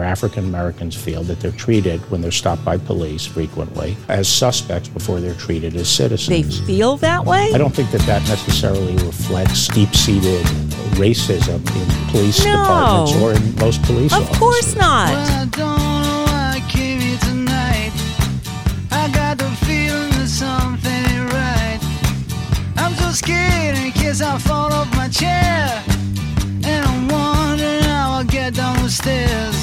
African Americans feel that they're treated when they're stopped by police frequently as suspects before they're treated as citizens. They feel that way? I don't think that that necessarily reflects deep seated racism in police No. departments or in most police departments. Of officers. course not. I don't know why I came here tonight. I got the feeling that something right. I'm so scared in case I fall off my chair. And I'm wondering how I'll get down the stairs.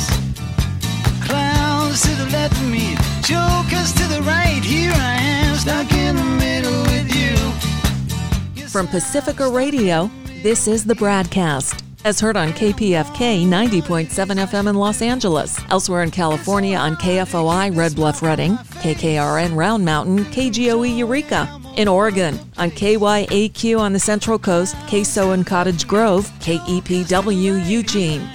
Jokers to the right. Here I am, stuck in the middle with you. From Pacifica Radio, this is the BradCast. As heard on KPFK 90.7 FM in Los Angeles, elsewhere in California on KFOI Red Bluff Redding, KKRN Round Mountain, KGOE Eureka. In Oregon on KYAQ on the Central Coast, KSO in Cottage Grove, KEPW Eugene.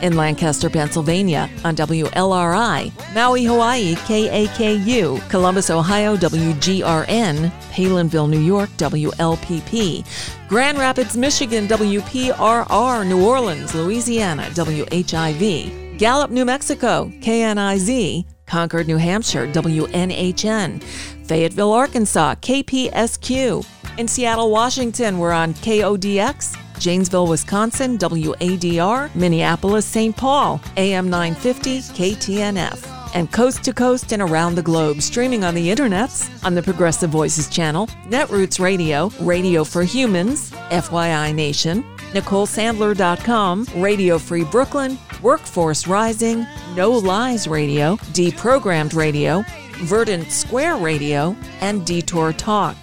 In Lancaster, Pennsylvania on WLRI, Maui, Hawaii, KAKU, Columbus, Ohio, WGRN, Palenville, New York, WLPP, Grand Rapids, Michigan, WPRR, New Orleans, Louisiana, WHIV, Gallup, New Mexico, KNIZ, Concord, New Hampshire, WNHN, Fayetteville, Arkansas, KPSQ. In Seattle, Washington, we're on KODX, Janesville, Wisconsin, WADR, Minneapolis, St. Paul, AM 950, KTNF. And coast to coast and around the globe, streaming on the internets, on the Progressive Voices channel, Netroots Radio, Radio for Humans, FYI Nation, NicoleSandler.com, Radio Free Brooklyn, Workforce Rising, No Lies Radio, Deprogrammed Radio, Verdant Square Radio, and Detour Talk.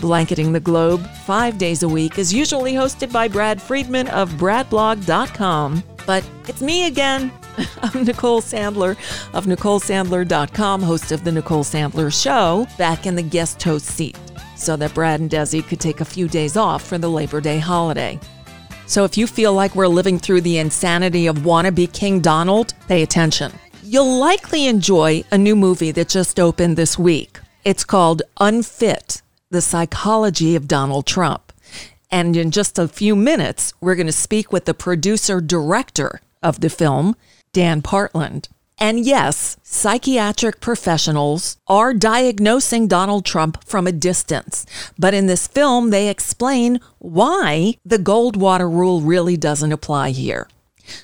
Blanketing the Globe five days a week is usually hosted by Brad Friedman of BradBlog.com. But it's me again. I'm Nicole Sandler of NicoleSandler.com, host of The Nicole Sandler Show, back in the guest host seat so that Brad and Desi could take a few days off for the Labor Day holiday. So if you feel like we're living through the insanity of wannabe King Donald, pay attention. You'll likely enjoy a new movie that just opened this week. It's called Unfit The Psychology of Donald Trump. And in just a few minutes, we're going to speak with the producer director of the film, Dan Partland. And yes, psychiatric professionals are diagnosing Donald Trump from a distance. But in this film, they explain why the Goldwater rule really doesn't apply here.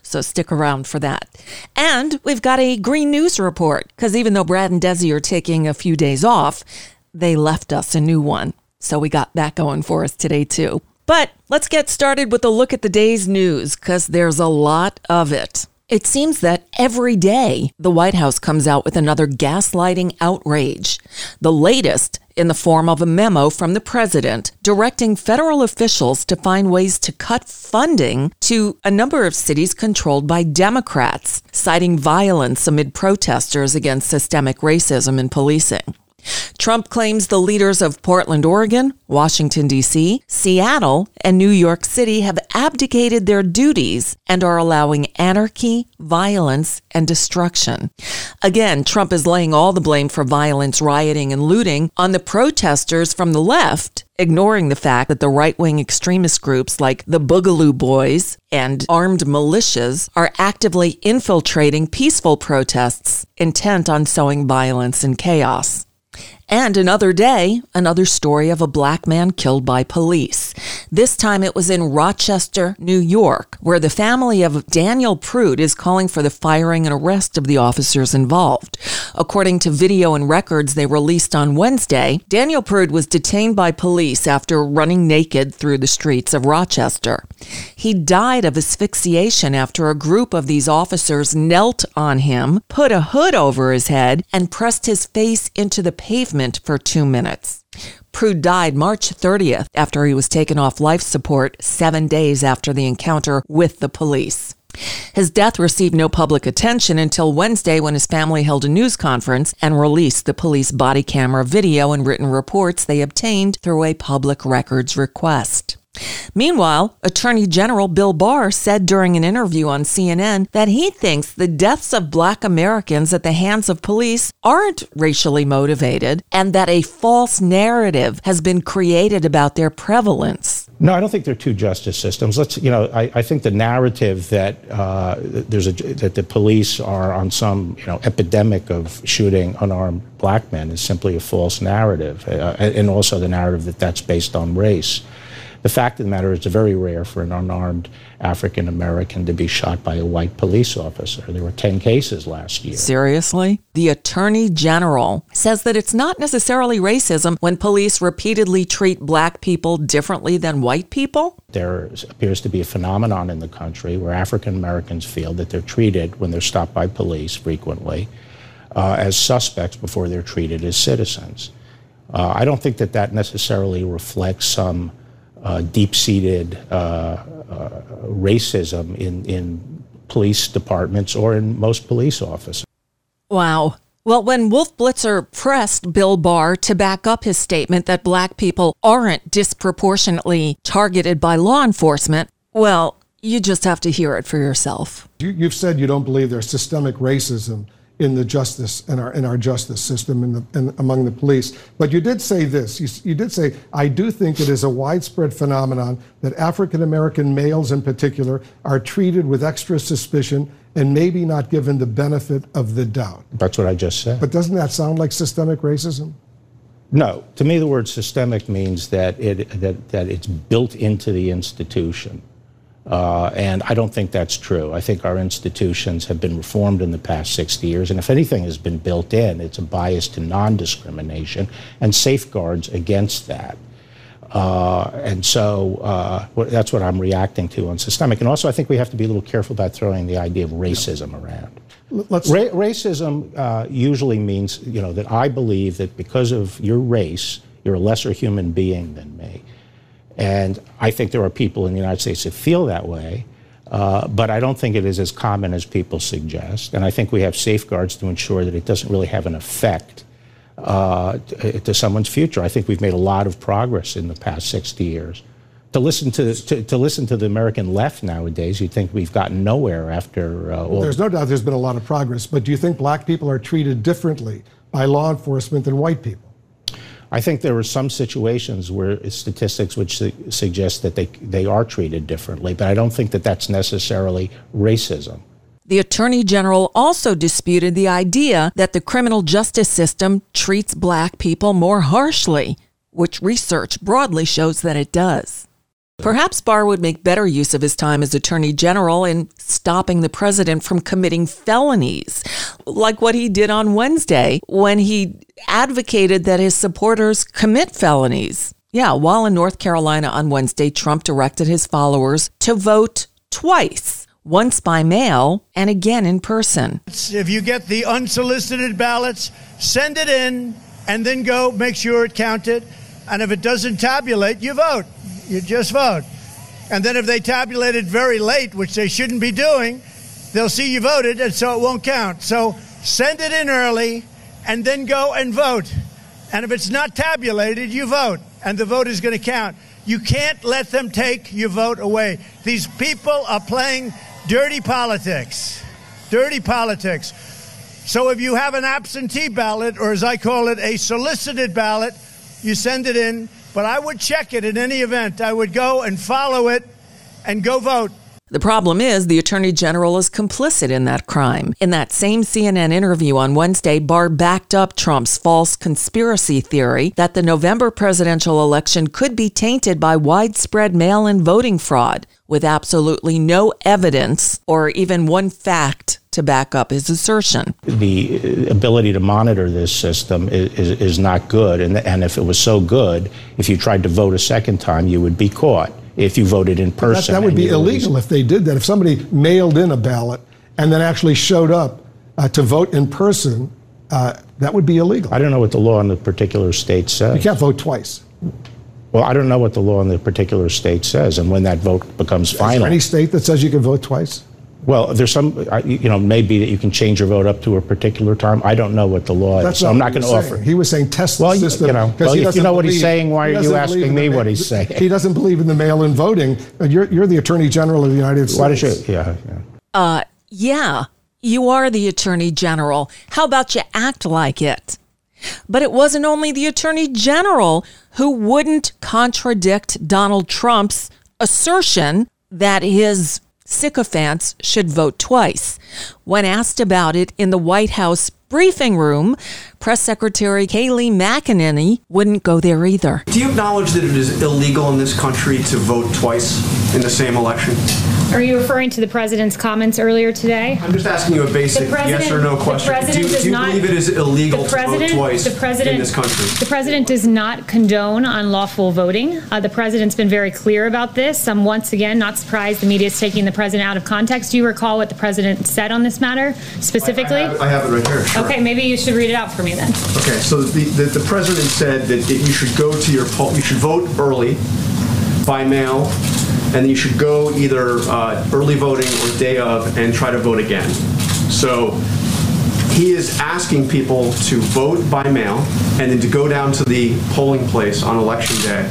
So stick around for that. And we've got a green news report because even though Brad and Desi are taking a few days off, they left us a new one. So we got that going for us today, too. But let's get started with a look at the day's news because there's a lot of it. It seems that every day the White House comes out with another gaslighting outrage. The latest in the form of a memo from the president directing federal officials to find ways to cut funding to a number of cities controlled by Democrats, citing violence amid protesters against systemic racism and policing. Trump claims the leaders of Portland, Oregon, Washington, D.C., Seattle, and New York City have abdicated their duties and are allowing anarchy, violence, and destruction. Again, Trump is laying all the blame for violence, rioting, and looting on the protesters from the left, ignoring the fact that the right wing extremist groups like the Boogaloo Boys and armed militias are actively infiltrating peaceful protests intent on sowing violence and chaos. And another day, another story of a black man killed by police. This time it was in Rochester, New York, where the family of Daniel Prude is calling for the firing and arrest of the officers involved. According to video and records they released on Wednesday, Daniel Prude was detained by police after running naked through the streets of Rochester. He died of asphyxiation after a group of these officers knelt on him, put a hood over his head, and pressed his face into the pavement for two minutes. Prude died March 30th after he was taken off life support seven days after the encounter with the police. His death received no public attention until Wednesday when his family held a news conference and released the police body camera video and written reports they obtained through a public records request. Meanwhile, Attorney General Bill Barr said during an interview on CNN that he thinks the deaths of black Americans at the hands of police aren't racially motivated and that a false narrative has been created about their prevalence. No, I don't think they're two justice systems. Let's, you know, I, I think the narrative that uh, there's a that the police are on some, you know, epidemic of shooting unarmed black men is simply a false narrative, uh, and also the narrative that that's based on race. The fact of the matter is, it's very rare for an unarmed African American to be shot by a white police officer. There were 10 cases last year. Seriously? The Attorney General says that it's not necessarily racism when police repeatedly treat black people differently than white people? There appears to be a phenomenon in the country where African Americans feel that they're treated when they're stopped by police frequently uh, as suspects before they're treated as citizens. Uh, I don't think that that necessarily reflects some uh, deep-seated uh, uh, racism in, in police departments or in most police offices. Wow. Well, when Wolf Blitzer pressed Bill Barr to back up his statement that black people aren't disproportionately targeted by law enforcement, well, you just have to hear it for yourself. You, have said you don't believe there's systemic racism in the justice in our in our justice system the in, among the police. But you did say this. You, you did say I do think it is a widespread phenomenon that African American males in particular are treated with extra suspicion and maybe not given the benefit of the doubt. That's what I just said. But doesn't that sound like systemic racism? No. To me, the word systemic means that it that that it's built into the institution. Uh, and I don't think that's true. I think our institutions have been reformed in the past 60 years, and if anything has been built in, it's a bias to non discrimination and safeguards against that. Uh, and so uh, that's what I'm reacting to on systemic. And also, I think we have to be a little careful about throwing the idea of racism around. Ra- racism uh, usually means, you know, that I believe that because of your race, you're a lesser human being than me. And I think there are people in the United States that feel that way, uh, but I don't think it is as common as people suggest. And I think we have safeguards to ensure that it doesn't really have an effect uh, to, to, someone's future. I think we've made a lot of progress in the past 60 years. To listen to, to, to listen to the American left nowadays, you'd think we've gotten nowhere after uh, all. There's no doubt there's been a lot of progress, but do you think black people are treated differently by law enforcement than white people? I think there are some situations where statistics would su- suggest that they, they are treated differently, but I don't think that that's necessarily racism. The Attorney General also disputed the idea that the criminal justice system treats black people more harshly, which research broadly shows that it does. Perhaps Barr would make better use of his time as Attorney General in stopping the president from committing felonies, like what he did on Wednesday when he advocated that his supporters commit felonies. Yeah, while in North Carolina on Wednesday, Trump directed his followers to vote twice once by mail and again in person. If you get the unsolicited ballots, send it in and then go make sure it counted. And if it doesn't tabulate, you vote. You just vote. And then if they tabulate it very late, which they shouldn't be doing, they'll see you voted, and so it won't count. So send it in early and then go and vote. And if it's not tabulated, you vote, and the vote is going to count. You can't let them take your vote away. These people are playing dirty politics. Dirty politics. So if you have an absentee ballot, or as I call it, a solicited ballot, you send it in but I would check it in any event. I would go and follow it and go vote. The problem is the Attorney General is complicit in that crime. In that same CNN interview on Wednesday, Barr backed up Trump's false conspiracy theory that the November presidential election could be tainted by widespread mail in voting fraud, with absolutely no evidence or even one fact to back up his assertion. The ability to monitor this system is, is, is not good. And, and if it was so good, if you tried to vote a second time, you would be caught if you voted in person. That, that would be illegal if they did that. If somebody mailed in a ballot and then actually showed up uh, to vote in person, uh, that would be illegal. I don't know what the law in the particular state says. You can't vote twice. Well, I don't know what the law in the particular state says and when that vote becomes final. Is there any state that says you can vote twice? Well, there's some, you know, maybe that you can change your vote up to a particular time. I don't know what the law That's is, so I'm not going to offer. He was saying test the well, system. You know, well, if you know what he's saying, why are you asking me what he's saying? He doesn't believe in the mail-in voting. You're, you're the Attorney General of the United States. Why does you? Yeah, yeah. Uh, yeah, you are the Attorney General. How about you act like it? But it wasn't only the Attorney General who wouldn't contradict Donald Trump's assertion that his sycophants should vote twice. When asked about it in the White House briefing room, Press Secretary Kayleigh McEnany wouldn't go there either. Do you acknowledge that it is illegal in this country to vote twice in the same election? Are you referring to the president's comments earlier today? I'm just asking you a basic yes or no the question. president do, you- does do you not- believe it is illegal the to vote president- twice the president- in this country? The president does not condone unlawful voting. Uh, the president's been very clear about this. I'm once again not surprised the media is taking the president out of context. Do you recall what the president said on this matter specifically? I have, I have it right here. Sure. Okay, maybe you should read it out for me Okay, so the, the, the president said that you should go to your poll, you should vote early by mail, and you should go either uh, early voting or day of and try to vote again. So he is asking people to vote by mail and then to go down to the polling place on election day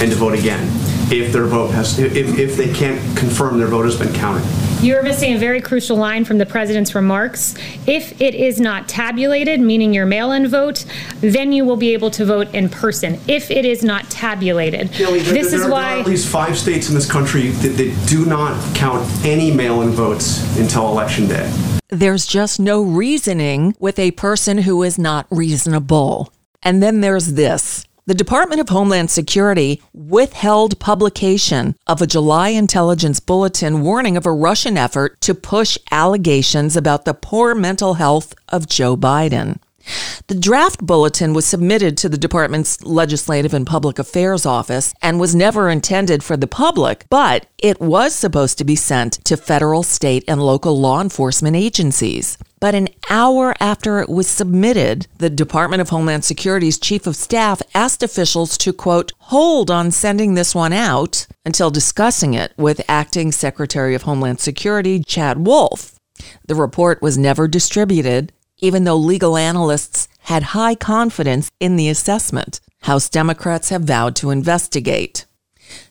and to vote again if their vote has, if, if they can't confirm their vote has been counted. You're missing a very crucial line from the president's remarks. If it is not tabulated, meaning your mail in vote, then you will be able to vote in person. If it is not tabulated. Kayleigh, there, This there- is there are why. at least five states in this country that, that do not count any mail-in votes until election day. There's just no reasoning with a person who is not reasonable. And then there's this. The Department of Homeland Security withheld publication of a July intelligence bulletin warning of a Russian effort to push allegations about the poor mental health of Joe Biden. The draft bulletin was submitted to the department's Legislative and Public Affairs Office and was never intended for the public, but it was supposed to be sent to federal, state, and local law enforcement agencies. But an hour after it was submitted, the Department of Homeland Security's chief of staff asked officials to, quote, hold on sending this one out until discussing it with acting Secretary of Homeland Security Chad Wolf. The report was never distributed, even though legal analysts had high confidence in the assessment. House Democrats have vowed to investigate.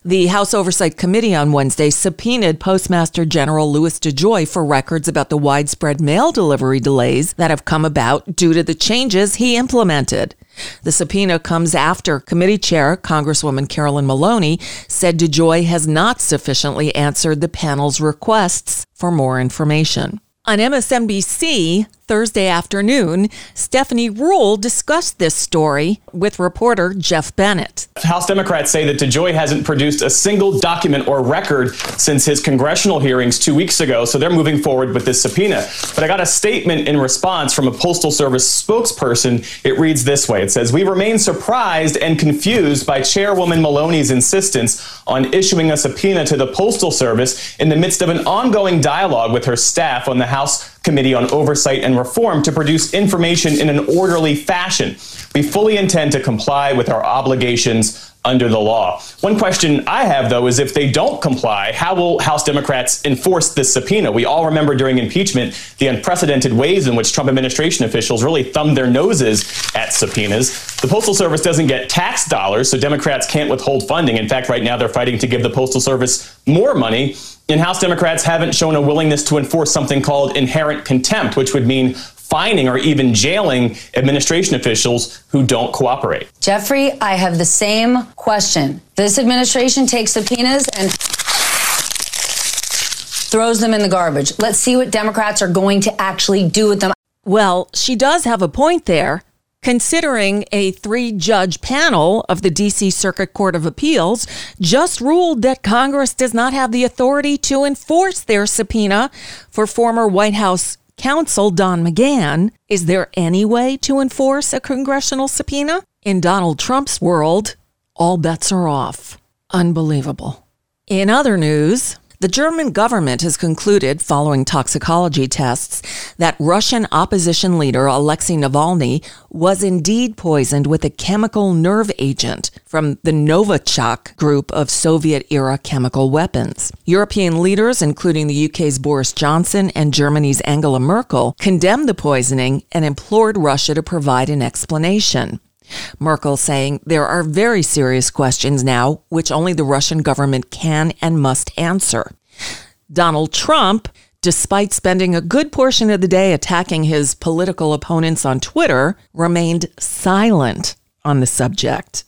The House Oversight Committee on Wednesday subpoenaed Postmaster General Louis DeJoy for records about the widespread mail delivery delays that have come about due to the changes he implemented. The subpoena comes after committee chair Congresswoman Carolyn Maloney said DeJoy has not sufficiently answered the panel's requests for more information. On MSNBC Thursday afternoon, Stephanie Ruhle discussed this story with reporter Jeff Bennett. House Democrats say that DeJoy hasn't produced a single document or record since his congressional hearings two weeks ago, so they're moving forward with this subpoena. But I got a statement in response from a Postal Service spokesperson. It reads this way It says, We remain surprised and confused by Chairwoman Maloney's insistence on issuing a subpoena to the Postal Service in the midst of an ongoing dialogue with her staff on the House Committee on Oversight and Reform to produce information in an orderly fashion. We fully intend to comply with our obligations under the law. One question I have, though, is if they don't comply, how will House Democrats enforce this subpoena? We all remember during impeachment the unprecedented ways in which Trump administration officials really thumbed their noses at subpoenas. The Postal Service doesn't get tax dollars, so Democrats can't withhold funding. In fact, right now they're fighting to give the Postal Service more money. And House Democrats haven't shown a willingness to enforce something called inherent contempt, which would mean fining or even jailing administration officials who don't cooperate. Jeffrey, I have the same question. This administration takes subpoenas and throws them in the garbage. Let's see what Democrats are going to actually do with them. Well, she does have a point there. Considering a three judge panel of the DC Circuit Court of Appeals just ruled that Congress does not have the authority to enforce their subpoena for former White House counsel Don McGahn, is there any way to enforce a congressional subpoena? In Donald Trump's world, all bets are off. Unbelievable. In other news, the German government has concluded, following toxicology tests, that Russian opposition leader Alexei Navalny was indeed poisoned with a chemical nerve agent from the Novichok group of Soviet era chemical weapons. European leaders, including the UK's Boris Johnson and Germany's Angela Merkel, condemned the poisoning and implored Russia to provide an explanation. Merkel saying there are very serious questions now which only the Russian government can and must answer. Donald Trump despite spending a good portion of the day attacking his political opponents on Twitter, remained silent on the subject.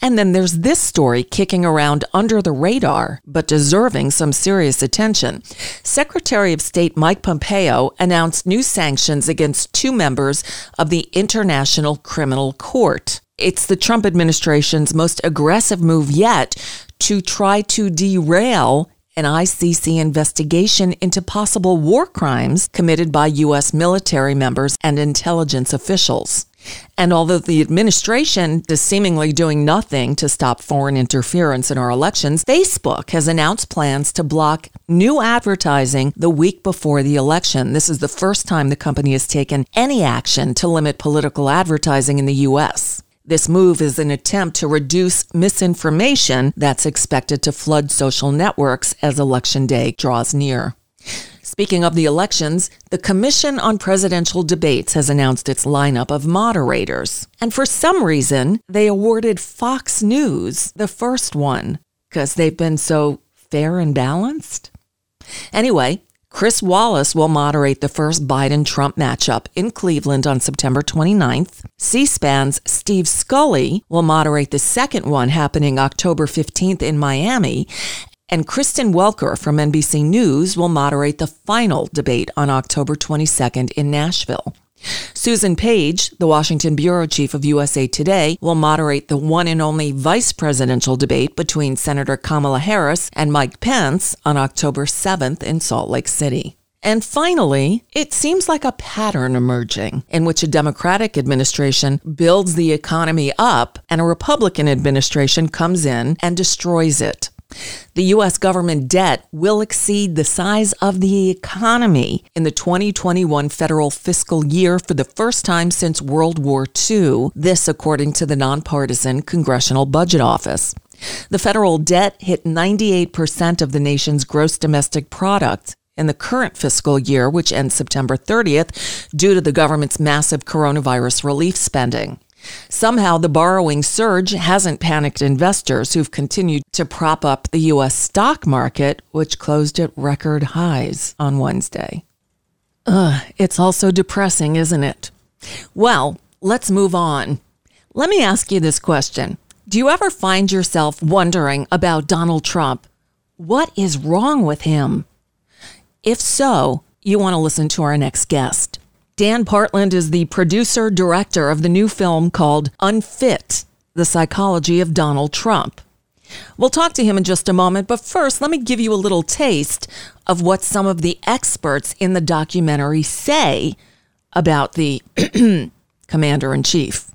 And then there's this story kicking around under the radar, but deserving some serious attention. Secretary of State Mike Pompeo announced new sanctions against two members of the International Criminal Court. It's the Trump administration's most aggressive move yet to try to derail an ICC investigation into possible war crimes committed by U.S. military members and intelligence officials. And although the administration is seemingly doing nothing to stop foreign interference in our elections, Facebook has announced plans to block new advertising the week before the election. This is the first time the company has taken any action to limit political advertising in the U.S. This move is an attempt to reduce misinformation that's expected to flood social networks as election day draws near. Speaking of the elections, the Commission on Presidential Debates has announced its lineup of moderators. And for some reason, they awarded Fox News the first one because they've been so fair and balanced. Anyway, Chris Wallace will moderate the first Biden Trump matchup in Cleveland on September 29th. C SPAN's Steve Scully will moderate the second one happening October 15th in Miami and Kristen Welker from NBC News will moderate the final debate on October 22nd in Nashville. Susan Page, the Washington bureau chief of USA Today, will moderate the one and only vice presidential debate between Senator Kamala Harris and Mike Pence on October 7th in Salt Lake City. And finally, it seems like a pattern emerging in which a Democratic administration builds the economy up and a Republican administration comes in and destroys it. The U.S. government debt will exceed the size of the economy in the 2021 federal fiscal year for the first time since World War II, this according to the nonpartisan Congressional Budget Office. The federal debt hit 98% of the nation's gross domestic product in the current fiscal year, which ends September 30th, due to the government's massive coronavirus relief spending. Somehow, the borrowing surge hasn't panicked investors who've continued to prop up the U.S. stock market, which closed at record highs on Wednesday. Ugh, it's also depressing, isn't it? Well, let's move on. Let me ask you this question Do you ever find yourself wondering about Donald Trump? What is wrong with him? If so, you want to listen to our next guest. Dan Partland is the producer director of the new film called Unfit The Psychology of Donald Trump. We'll talk to him in just a moment, but first, let me give you a little taste of what some of the experts in the documentary say about the commander in chief.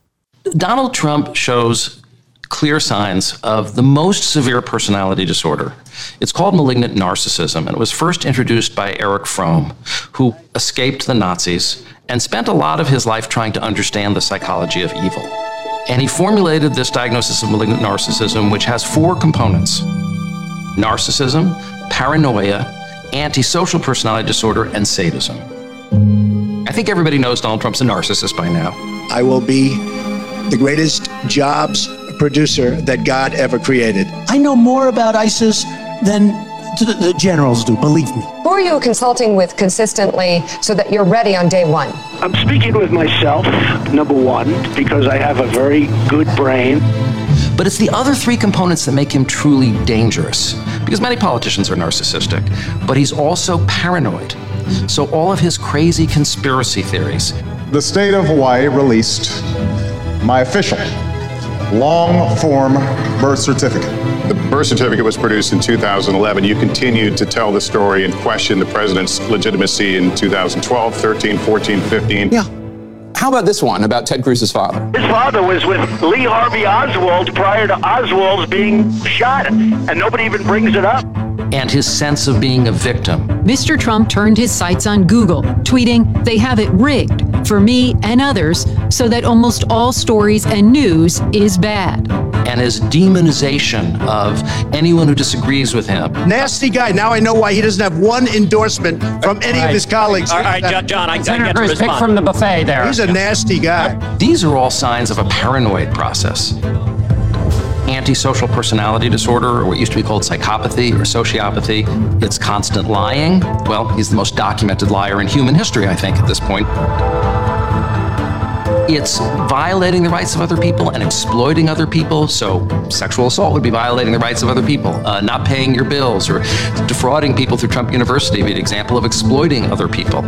Donald Trump shows clear signs of the most severe personality disorder. It's called malignant narcissism, and it was first introduced by Erich Fromm, who escaped the Nazis and spent a lot of his life trying to understand the psychology of evil. And he formulated this diagnosis of malignant narcissism, which has four components narcissism, paranoia, antisocial personality disorder, and sadism. I think everybody knows Donald Trump's a narcissist by now. I will be the greatest jobs producer that God ever created. I know more about ISIS than the, the generals do, believe me. Who are you consulting with consistently so that you're ready on day one? I'm speaking with myself, number one, because I have a very good brain. But it's the other three components that make him truly dangerous. Because many politicians are narcissistic, but he's also paranoid. So all of his crazy conspiracy theories. The state of Hawaii released my official long form birth certificate. The birth certificate was produced in 2011. You continued to tell the story and question the president's legitimacy in 2012, 13, 14, 15. Yeah. How about this one about Ted Cruz's father? His father was with Lee Harvey Oswald prior to Oswald's being shot, and nobody even brings it up. And his sense of being a victim. Mr. Trump turned his sights on Google, tweeting, They have it rigged for me and others so that almost all stories and news is bad. And his demonization of anyone who disagrees with him. Nasty guy. Now I know why he doesn't have one endorsement from any right. of his colleagues. All right, John, John I, I Senator get Cruz, pick from the buffet there. He's a nasty guy. These are all signs of a paranoid process. Antisocial personality disorder, or what used to be called psychopathy or sociopathy. It's constant lying. Well, he's the most documented liar in human history, I think, at this point. It's violating the rights of other people and exploiting other people. So, sexual assault would be violating the rights of other people. Uh, not paying your bills or defrauding people through Trump University would be an example of exploiting other people.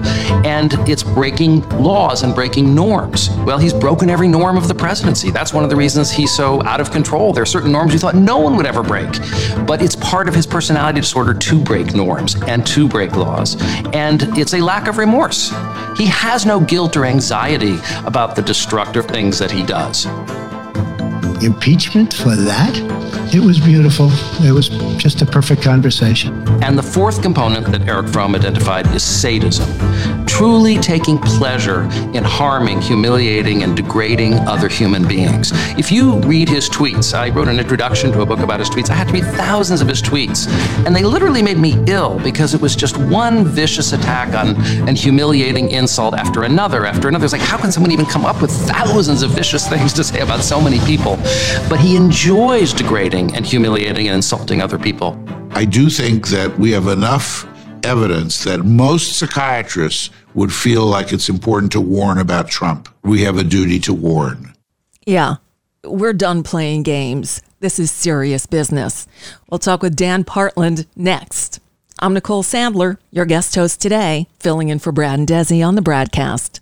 And it's breaking laws and breaking norms. Well, he's broken every norm of the presidency. That's one of the reasons he's so out of control. There are certain norms you thought no one would ever break. But it's part of his personality disorder to break norms and to break laws. And it's a lack of remorse. He has no guilt or anxiety about the destructive things that he does. Impeachment for that? It was beautiful. It was just a perfect conversation. And the fourth component that Erich Fromm identified is sadism. Truly taking pleasure in harming, humiliating, and degrading other human beings. If you read his tweets, I wrote an introduction to a book about his tweets. I had to read thousands of his tweets, and they literally made me ill because it was just one vicious attack on and humiliating insult after another after another. It's like, how can someone even come up with thousands of vicious things to say about so many people? But he enjoys degrading and humiliating and insulting other people. I do think that we have enough evidence that most psychiatrists would feel like it's important to warn about Trump. We have a duty to warn. Yeah, we're done playing games. This is serious business. We'll talk with Dan Partland next. I'm Nicole Sandler, your guest host today, filling in for Brad and Desi on the BradCast.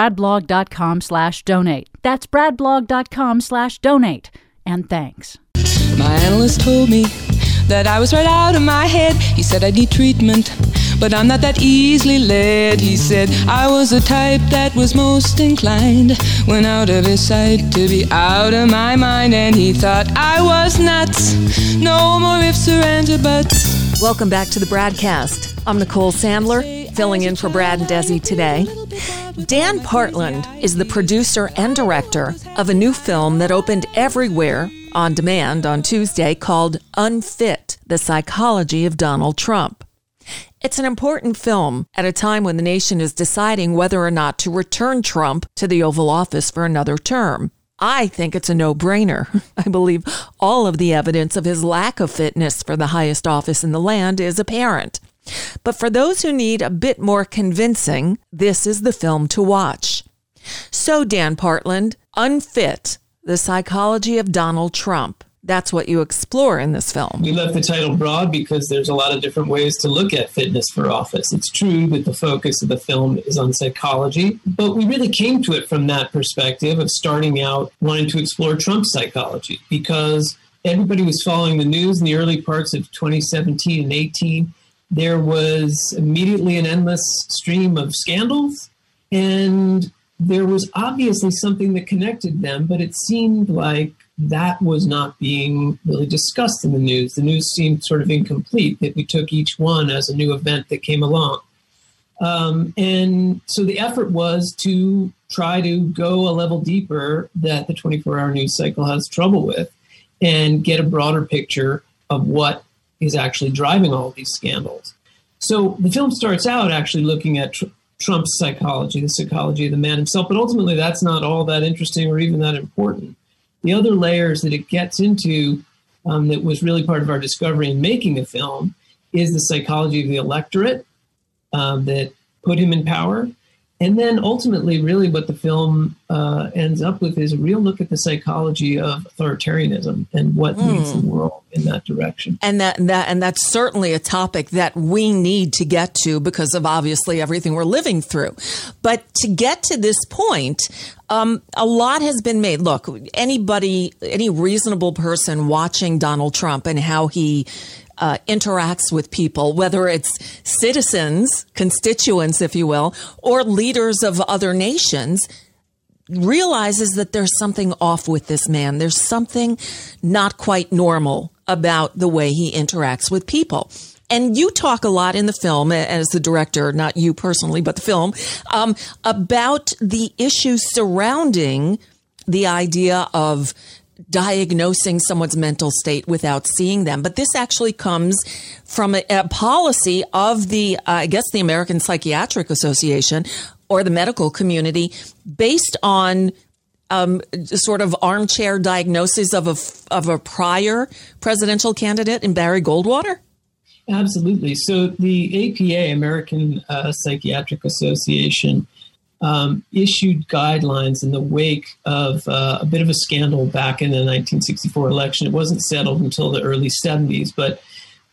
bradblog.com slash donate. That's bradblog.com slash donate. And thanks. My analyst told me that I was right out of my head. He said I need treatment, but I'm not that easily led. He said I was the type that was most inclined when out of his sight to be out of my mind. And he thought I was nuts. No more ifs or ands or buts. Welcome back to the BradCast. I'm Nicole Sandler, filling in for Brad and Desi today. Dan Partland is the producer and director of a new film that opened everywhere on demand on Tuesday called Unfit The Psychology of Donald Trump. It's an important film at a time when the nation is deciding whether or not to return Trump to the Oval Office for another term. I think it's a no brainer. I believe all of the evidence of his lack of fitness for the highest office in the land is apparent. But for those who need a bit more convincing, this is the film to watch. So, Dan Partland, Unfit The Psychology of Donald Trump. That's what you explore in this film. We left the title broad because there's a lot of different ways to look at fitness for office. It's true that the focus of the film is on psychology, but we really came to it from that perspective of starting out wanting to explore Trump's psychology because everybody was following the news in the early parts of 2017 and 18 there was immediately an endless stream of scandals, and there was obviously something that connected them, but it seemed like that was not being really discussed in the news. The news seemed sort of incomplete, that we took each one as a new event that came along. Um, and so the effort was to try to go a level deeper that the 24 hour news cycle has trouble with and get a broader picture of what is actually driving all these scandals. So the film starts out actually looking at tr- Trump's psychology, the psychology of the man himself, but ultimately that's not all that interesting or even that important. The other layers that it gets into um, that was really part of our discovery in making the film is the psychology of the electorate um, that put him in power. And then ultimately, really, what the film uh, ends up with is a real look at the psychology of authoritarianism and what mm. leads the world in that direction. And that, that and that's certainly a topic that we need to get to because of obviously everything we're living through. But to get to this point, um, a lot has been made. Look, anybody, any reasonable person watching Donald Trump and how he uh, interacts with people, whether it's citizens, constituents, if you will, or leaders of other nations, realizes that there's something off with this man. There's something not quite normal about the way he interacts with people. And you talk a lot in the film as the director, not you personally, but the film, um, about the issues surrounding the idea of diagnosing someone's mental state without seeing them. But this actually comes from a, a policy of the, uh, I guess, the American Psychiatric Association or the medical community based on um, sort of armchair diagnosis of a, of a prior presidential candidate in Barry Goldwater? Absolutely. So the APA, American uh, Psychiatric Association, um, issued guidelines in the wake of uh, a bit of a scandal back in the 1964 election. It wasn't settled until the early 70s, but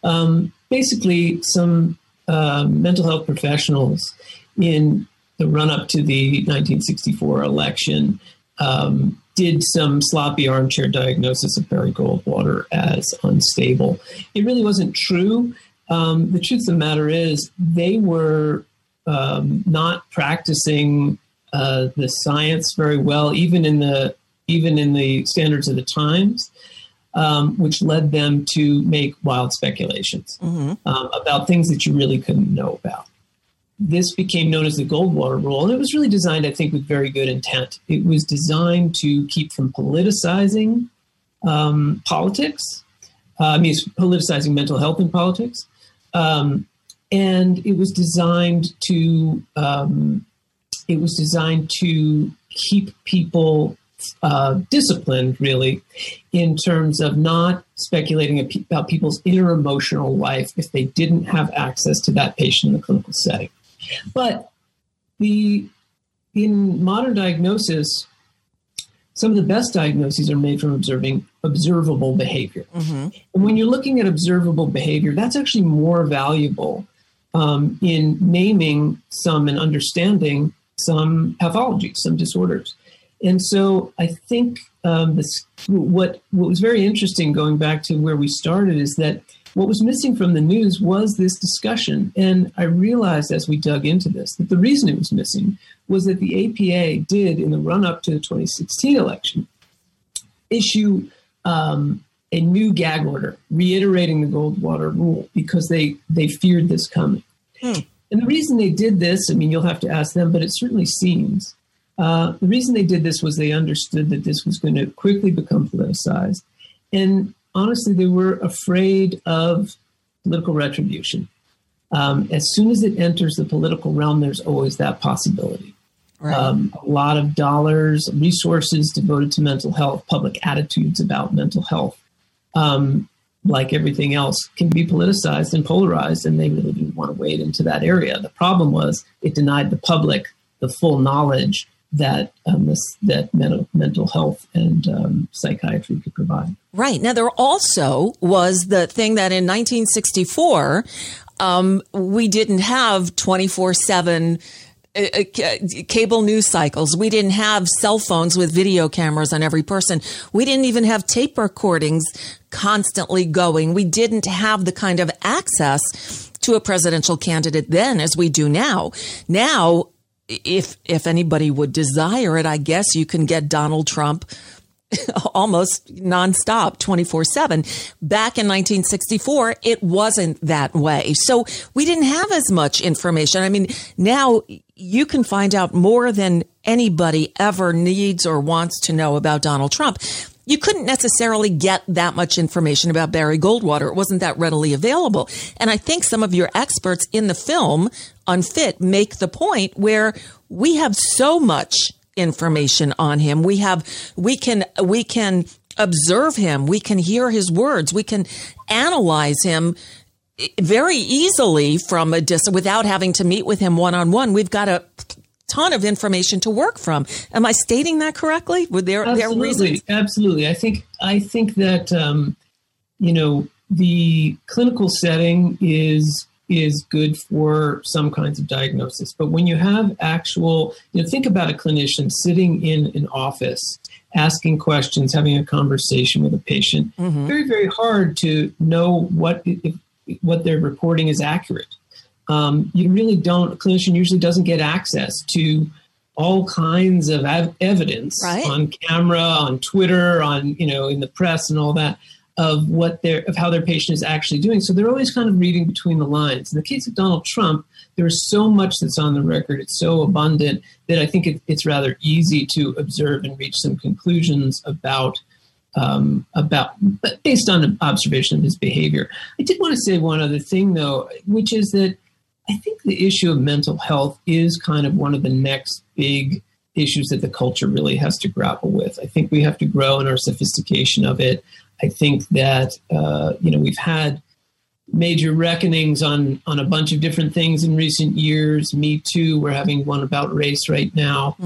um, basically, some uh, mental health professionals in the run up to the 1964 election um, did some sloppy armchair diagnosis of Barry Goldwater as unstable. It really wasn't true. Um, the truth of the matter is, they were um, not practicing uh, the science very well, even in the even in the standards of the times, um, which led them to make wild speculations mm-hmm. um, about things that you really couldn't know about. This became known as the Goldwater Rule, and it was really designed, I think, with very good intent. It was designed to keep from politicizing um, politics. Uh, I mean, politicizing mental health and politics. Um, and it was designed to um, it was designed to keep people uh, disciplined, really, in terms of not speculating about people's inner emotional life if they didn't have access to that patient in the clinical setting. But the in modern diagnosis, some of the best diagnoses are made from observing observable behavior. Mm-hmm. And when you're looking at observable behavior, that's actually more valuable um, in naming some and understanding some pathologies, some disorders. And so I think um, this, what what was very interesting going back to where we started is that what was missing from the news was this discussion. And I realized as we dug into this that the reason it was missing was that the APA did, in the run up to the 2016 election, issue um, a new gag order reiterating the Goldwater rule because they they feared this coming. Hmm. And the reason they did this, I mean, you'll have to ask them, but it certainly seems uh, the reason they did this was they understood that this was going to quickly become politicized, and honestly, they were afraid of political retribution. Um, as soon as it enters the political realm, there's always that possibility. Right. Um, a lot of dollars, resources devoted to mental health, public attitudes about mental health, um, like everything else, can be politicized and polarized, and they really didn't want to wade into that area. The problem was it denied the public the full knowledge that um, this, that mental, mental health and um, psychiatry could provide. Right. Now, there also was the thing that in 1964, um, we didn't have 24 7 uh, uh, Uh, uh, uh, cable news cycles. We didn't have cell phones with video cameras on every person. We didn't even have tape recordings constantly going. We didn't have the kind of access to a presidential candidate then as we do now. Now, if if anybody would desire it, I guess you can get Donald Trump almost nonstop 24 7. Back in 1964, it wasn't that way. So we didn't have as much information. I mean, now you can find out more than anybody ever needs or wants to know about Donald Trump. You couldn't necessarily get that much information about Barry Goldwater. It wasn't that readily available. And I think some of your experts in the film, Unfit, make the point where we have so much information on him. We have, we can, we can observe him. We can hear his words. We can analyze him very easily from a distance without having to meet with him one on one. We've got a ton of information to work from. Am I stating that correctly? Were there, absolutely, there reasons? Absolutely. I think, I think that, um, you know, the clinical setting is is good for some kinds of diagnosis. But when you have actual, you know, think about a clinician sitting in an office, asking questions, having a conversation with a patient. Mm-hmm. Very, very hard to know what if, what they're reporting is accurate. Um, you really don't. A clinician usually doesn't get access to all kinds of ev- evidence Right. on camera, on Twitter, on you know in the press and all that of what their of how their patient is actually doing. So they're always kind of reading between the lines. In the case of Donald Trump, there is so much that's on the record. It's so abundant that I think it, it's rather easy to observe and reach some conclusions about um, about but based on an observation of his behavior. I did want to say one other thing though, which is that I think the issue of mental health is kind of one of the next big issues that the culture really has to grapple with. I think we have to grow in our sophistication of it. I think that uh, you know we've had major reckonings on on a bunch of different things in recent years. Me too. We're having one about race right now.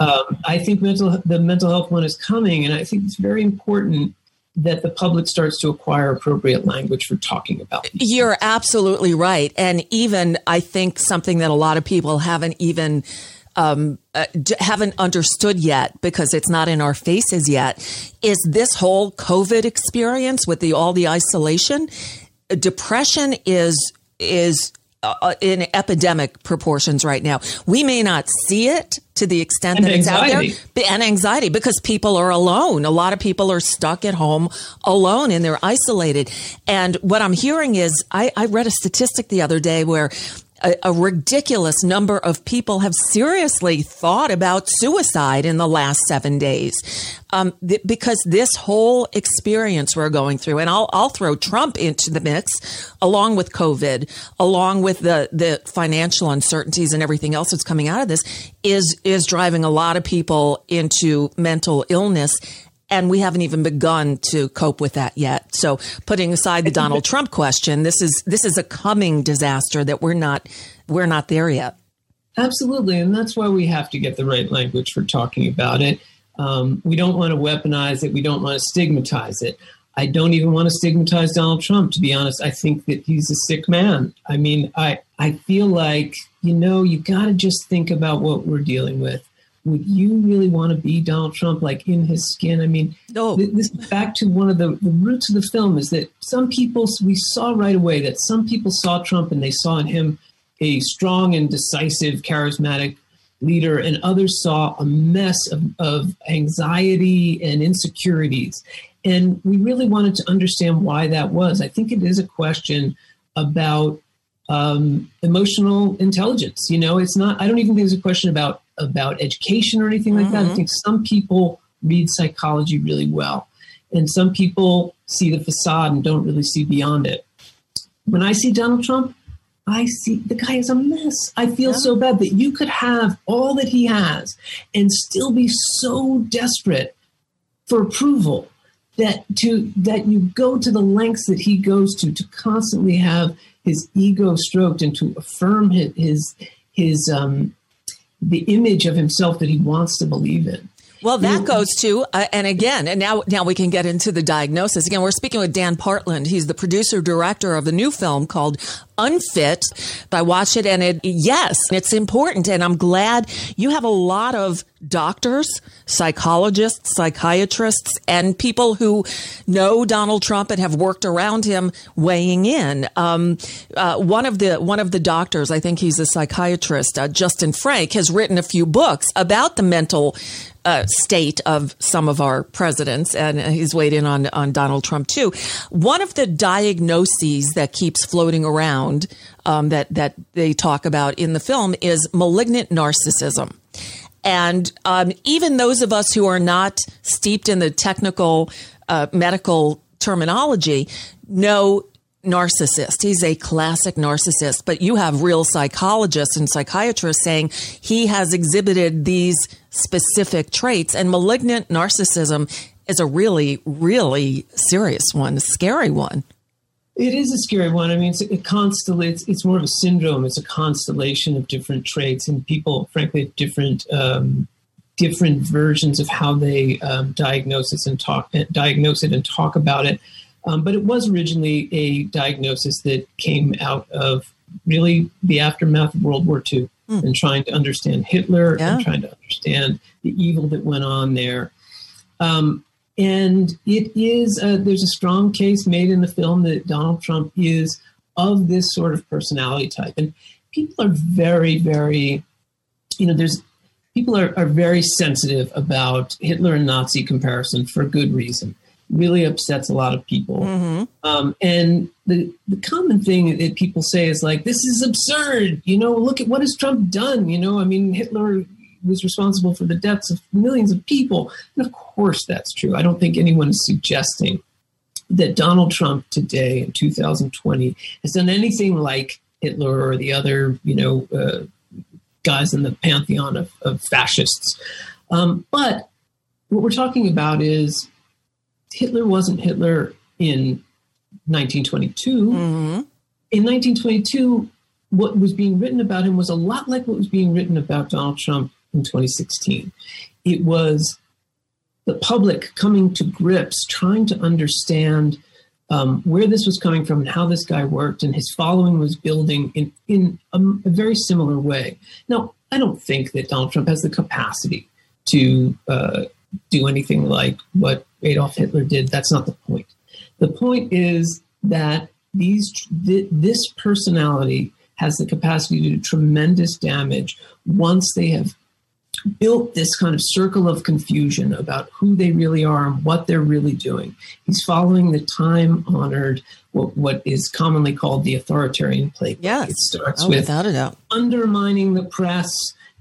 Um, I think mental the mental health one is coming, and I think it's very important that the public starts to acquire appropriate language for talking about. You're absolutely right. And even I think something that a lot of people haven't even um, uh, haven't understood yet because it's not in our faces yet is this whole COVID experience with the all the isolation. Depression is is uh, uh, in epidemic proportions right now. We may not see it to the extent And that it's out there, and anxiety because people are alone. A lot of people are stuck at home alone and they're isolated. And what I'm hearing is, I, I read a statistic the other day where a, a ridiculous number of people have seriously thought about suicide in the last seven days um, th- because this whole experience we're going through, and I'll, I'll throw Trump into the mix along with COVID, along with the, the financial uncertainties and everything else that's coming out of this, is is driving a lot of people into mental illness. And we haven't even begun to cope with that yet. So, putting aside the Donald Trump question, this is this is a coming disaster that we're not we're not there yet. Absolutely, and that's why we have to get the right language for talking about it. Um, we don't want to weaponize it. We don't want to stigmatize it. I don't even want to stigmatize Donald Trump. To be honest, I think that he's a sick man. I mean, I I feel like you know you got to just think about what we're dealing with. Would you really want to be Donald Trump, like in his skin? I mean, no. This back to one of the, the roots of the film is that some people we saw right away that some people saw Trump and they saw in him a strong and decisive, charismatic leader, and others saw a mess of, of anxiety and insecurities. And we really wanted to understand why that was. I think it is a question about um, emotional intelligence. You know, it's not. I don't even think it's a question about about education or anything like that. I Mhm. think some people read psychology really well, and some people see the facade and don't really see beyond it. When I see Donald Trump, I see the guy is a mess. I feel so bad that you could have all that he has and still be so desperate for approval that to that you go to the lengths that he goes to to constantly have his ego stroked and to affirm his his, his um, the image of himself that he wants to believe in. Well, that goes to, uh, and again, and now, now we can get into the diagnosis. Again, we're speaking with Dan Partland. He's the producer director of the new film called Unfit. I watch it and it, yes, it's important. And I'm glad you have a lot of doctors, psychologists, psychiatrists, and people who know Donald Trump and have worked around him weighing in. Um, uh, one of the, one of the doctors, I think he's a psychiatrist, uh, Justin Frank, has written a few books about the mental uh, state of some of our presidents, and he's weighed in on on Donald Trump too. One of the diagnoses that keeps floating around um, that that they talk about in the film is malignant narcissism. And um, even those of us who are not steeped in the technical uh, medical terminology know narcissist. He's a classic narcissist, but you have real psychologists and psychiatrists saying he has exhibited these specific traits and malignant narcissism is a really, really serious one, a scary one. It is a scary one. I mean, it's a constellation. It's, it's more of a syndrome. It's a constellation of different traits, and people, frankly, have different um, different versions of how they um, diagnose it and talk diagnose it and talk about it. Um, but it was originally a diagnosis that came out of really the aftermath of World War II Hmm. and trying to understand Hitler Yeah. and trying to understand the evil that went on there. Um, and it is, uh, there's a strong case made in the film that Donald Trump is of this sort of personality type. And people are very, very, you know, there's people are, are very sensitive about Hitler and Nazi comparison for good reason. Really upsets a lot of people. Mm-hmm. Um, and the, the common thing that people say is like, this is absurd. You know, look at what has Trump done? You know, I mean, Hitler was responsible for the deaths of millions of people. And of course, that's true. I don't think anyone is suggesting that Donald Trump today in 2020 has done anything like Hitler or the other, you know, uh, guys in the pantheon of, of fascists. Um, but what we're talking about is Hitler wasn't Hitler in 1922. In 1922, what was being written about him was a lot like what was being written about Donald Trump in 2016. It was the public coming to grips, trying to understand um, where this was coming from and how this guy worked, and his following was building in, in a, a very similar way. Now, I don't think that Donald Trump has the capacity to uh, do anything like what Adolf Hitler did. That's not the point. The point is that these th- this personality has the capacity to do tremendous damage once they have built this kind of circle of confusion about who they really are and what they're really doing. He's following the time honored, what, what is commonly called the authoritarian playbook. Yes. It starts Oh, with without a doubt. undermining the press,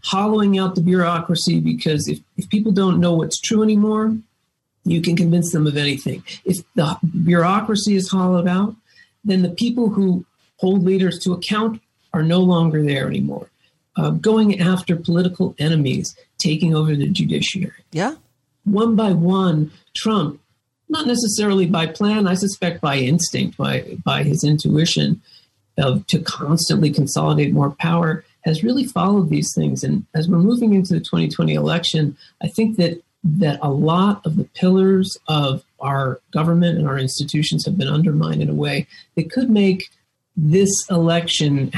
hollowing out the bureaucracy, because if, if people don't know what's true anymore, you can convince them of anything. If the bureaucracy is hollowed out, then the people who hold leaders to account are no longer there anymore. Uh, going after political enemies, taking over the judiciary. Yeah. One by one, Trump, not necessarily by plan, I suspect by instinct, by by his intuition of to constantly consolidate more power, has really followed these things. And as we're moving into the 2020 election, I think that that a lot of the pillars of our government and our institutions have been undermined in a way that could make this election,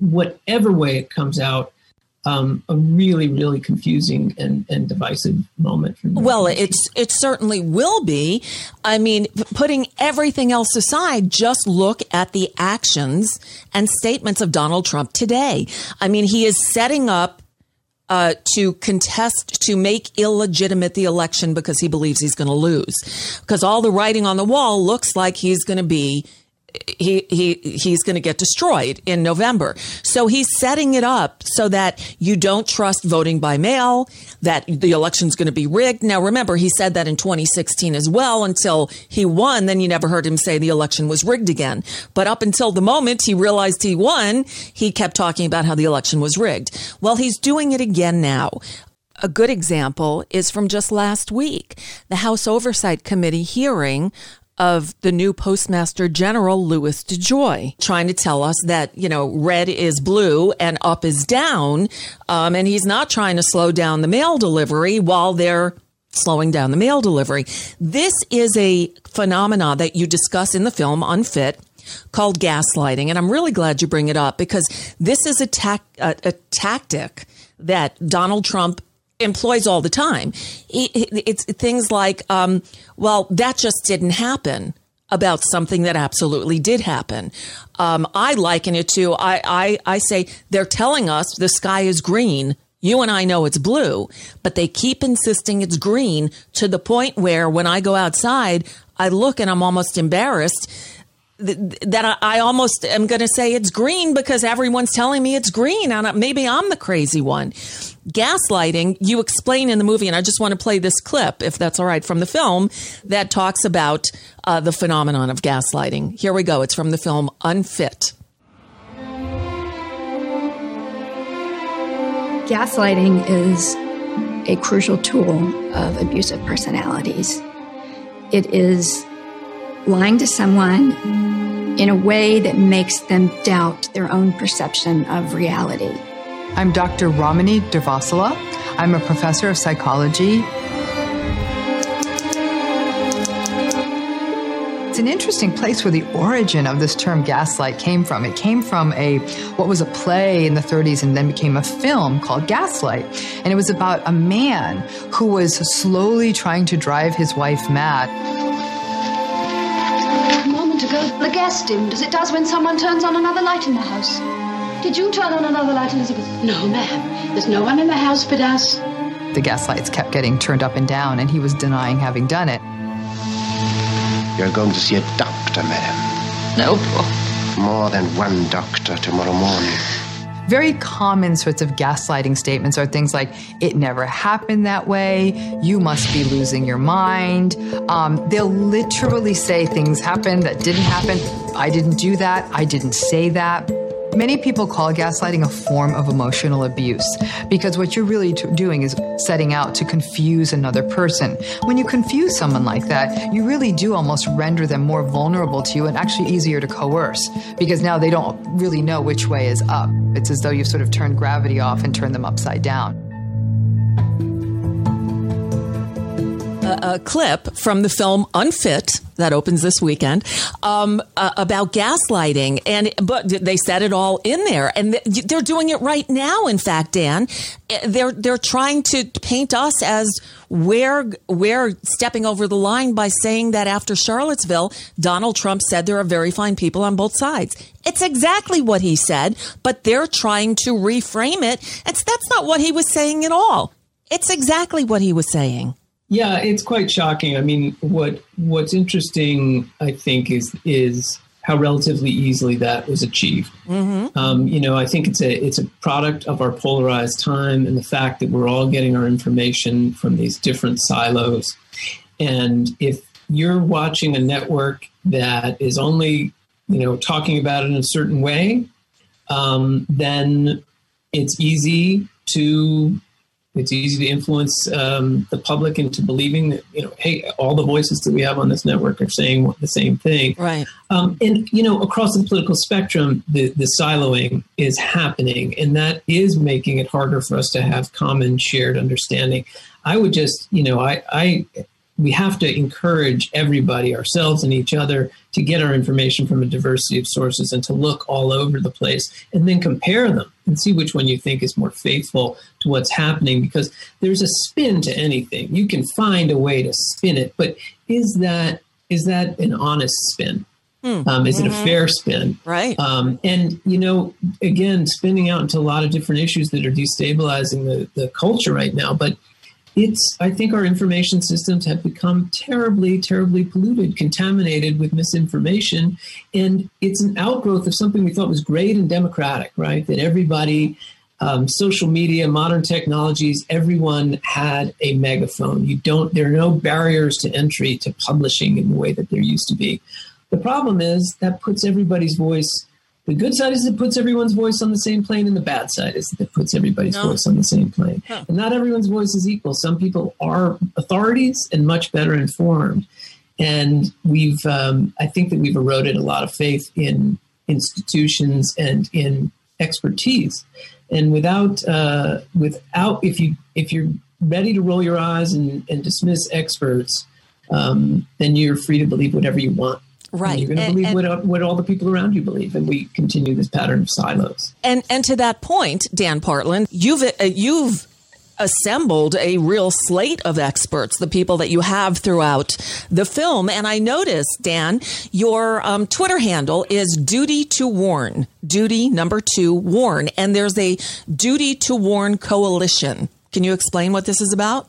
whatever way it comes out, um, a really, really confusing and, and divisive moment. Well, it's it certainly will be. I mean, putting everything else aside, just look at the actions and statements of Donald Trump today. I mean, he is setting up uh, to contest, to make illegitimate the election because he believes he's going to lose. Because all the writing on the wall looks like he's going to be he he he's going to get destroyed in November. So he's setting it up so that you don't trust voting by mail, that the election's going to be rigged. Now remember, he said that in 2016 as well until he won, then you never heard him say the election was rigged again. But up until the moment he realized he won, he kept talking about how the election was rigged. Well, he's doing it again now. A good example is from just last week, the House Oversight Committee hearing of the new Postmaster General Louis DeJoy, trying to tell us that you know red is blue and up is down, um, and he's not trying to slow down the mail delivery while they're slowing down the mail delivery. This is a phenomenon that you discuss in the film Unfit called gaslighting, and I'm really glad you bring it up because this is a, tac- a, a tactic that Donald Trump employs all the time. It's things like, um, well, that just didn't happen about something that absolutely did happen. Um, I liken it to, I, I, I say, they're telling us the sky is green. You and I know it's blue, but they keep insisting it's green to the point where when I go outside, I look and I'm almost embarrassed that I almost am going to say it's green because everyone's telling me it's green and maybe I'm the crazy one. Gaslighting, you explain in the movie, and I just want to play this clip, if that's all right, from the film that talks about uh, the phenomenon of gaslighting. Here we go. It's from the film Unfit. Gaslighting is a crucial tool of abusive personalities. It is lying to someone in a way that makes them doubt their own perception of reality. I'm Dr. Ramani Durvasula. I'm a professor of psychology. It's an interesting place where the origin of this term gaslight came from. It came from a what was a play in the 30s and then became a film called Gaslight. And it was about a man who was slowly trying to drive his wife mad. A moment ago, the gas dimmed as it does when someone turns on another light in the house. Did you turn on another light, Elizabeth? No, ma'am. There's no one in the house but us. The gas lights kept getting turned up and down, and he was denying having done it. You're going to see a doctor, madam. No. More than one doctor tomorrow morning. Very common sorts of gaslighting statements are things like, it never happened that way, you must be losing your mind. Um, they'll literally say things happened that didn't happen. I didn't do that, I didn't say that. Many people call gaslighting a form of emotional abuse because what you're really t- doing is setting out to confuse another person. When you confuse someone like that, you really do almost render them more vulnerable to you and actually easier to coerce because now they don't really know which way is up. It's as though you've sort of turned gravity off and turned them upside down. a, a clip from the film Unfit that opens this weekend um, uh, about gaslighting, and but they said it all in there, and they're doing it right now. In fact, Dan, eh, they're they're trying to paint us as we're we're stepping over the line by saying that after Charlottesville, Donald Trump said there are very fine people on both sides. It's exactly what he said, but they're trying to reframe it. It's that's not what he was saying at all. It's exactly what he was saying. Yeah, it's quite shocking. I mean, what what's interesting, I think, is is how relatively easily that was achieved. Mm-hmm. Um, you know, I think it's a it's a product of our polarized time and the fact that we're all getting our information from these different silos. And if you're watching a network that is only you know talking about it in a certain way, um, then it's easy to it's easy to influence um, the public into believing that you know, hey, all the voices that we have on this network are saying the same thing. Right. Um, and you know, across the political spectrum, the the siloing is happening, and that is making it harder for us to have common shared understanding. I would just, you know, I, I we have to encourage everybody, ourselves and each other, to get our information from a diversity of sources and to look all over the place and then compare them and see which one you think is more faithful to what's happening because there's a spin to anything. You can find a way to spin it, but is that is that an honest spin? Hmm. Um, is mm-hmm. it a fair spin? Right. Um, and, you know, again, spinning out into a lot of different issues that are destabilizing the, the culture right now. But it's i think our information systems have become terribly terribly polluted contaminated with misinformation and it's an outgrowth of something we thought was great and democratic right? That everybody um, social media modern technologies everyone had a megaphone. You don't there are no barriers to entry to publishing in the way that there used to be. The problem is that puts everybody's voice the good side is it puts everyone's voice on the same plane, and the bad side is that it puts everybody's no. voice on the same plane. Huh. And not everyone's voice is equal. Some people are authorities and much better informed. And we've, um, I think that we've eroded a lot of faith in institutions and in expertise. And without, uh, without, if you if you're ready to roll your eyes and, and dismiss experts, um, then you're free to believe whatever you want. Right. And you're going to believe and, what, what all the people around you believe. And we continue this pattern of silos. And, and to that point, Dan Partland, you've, uh, you've assembled a real slate of experts, the people that you have throughout the film. And I noticed, Dan, your um, Twitter handle is duty to warn, duty number two, warn. And there's a duty to warn coalition. Can you explain what this is about?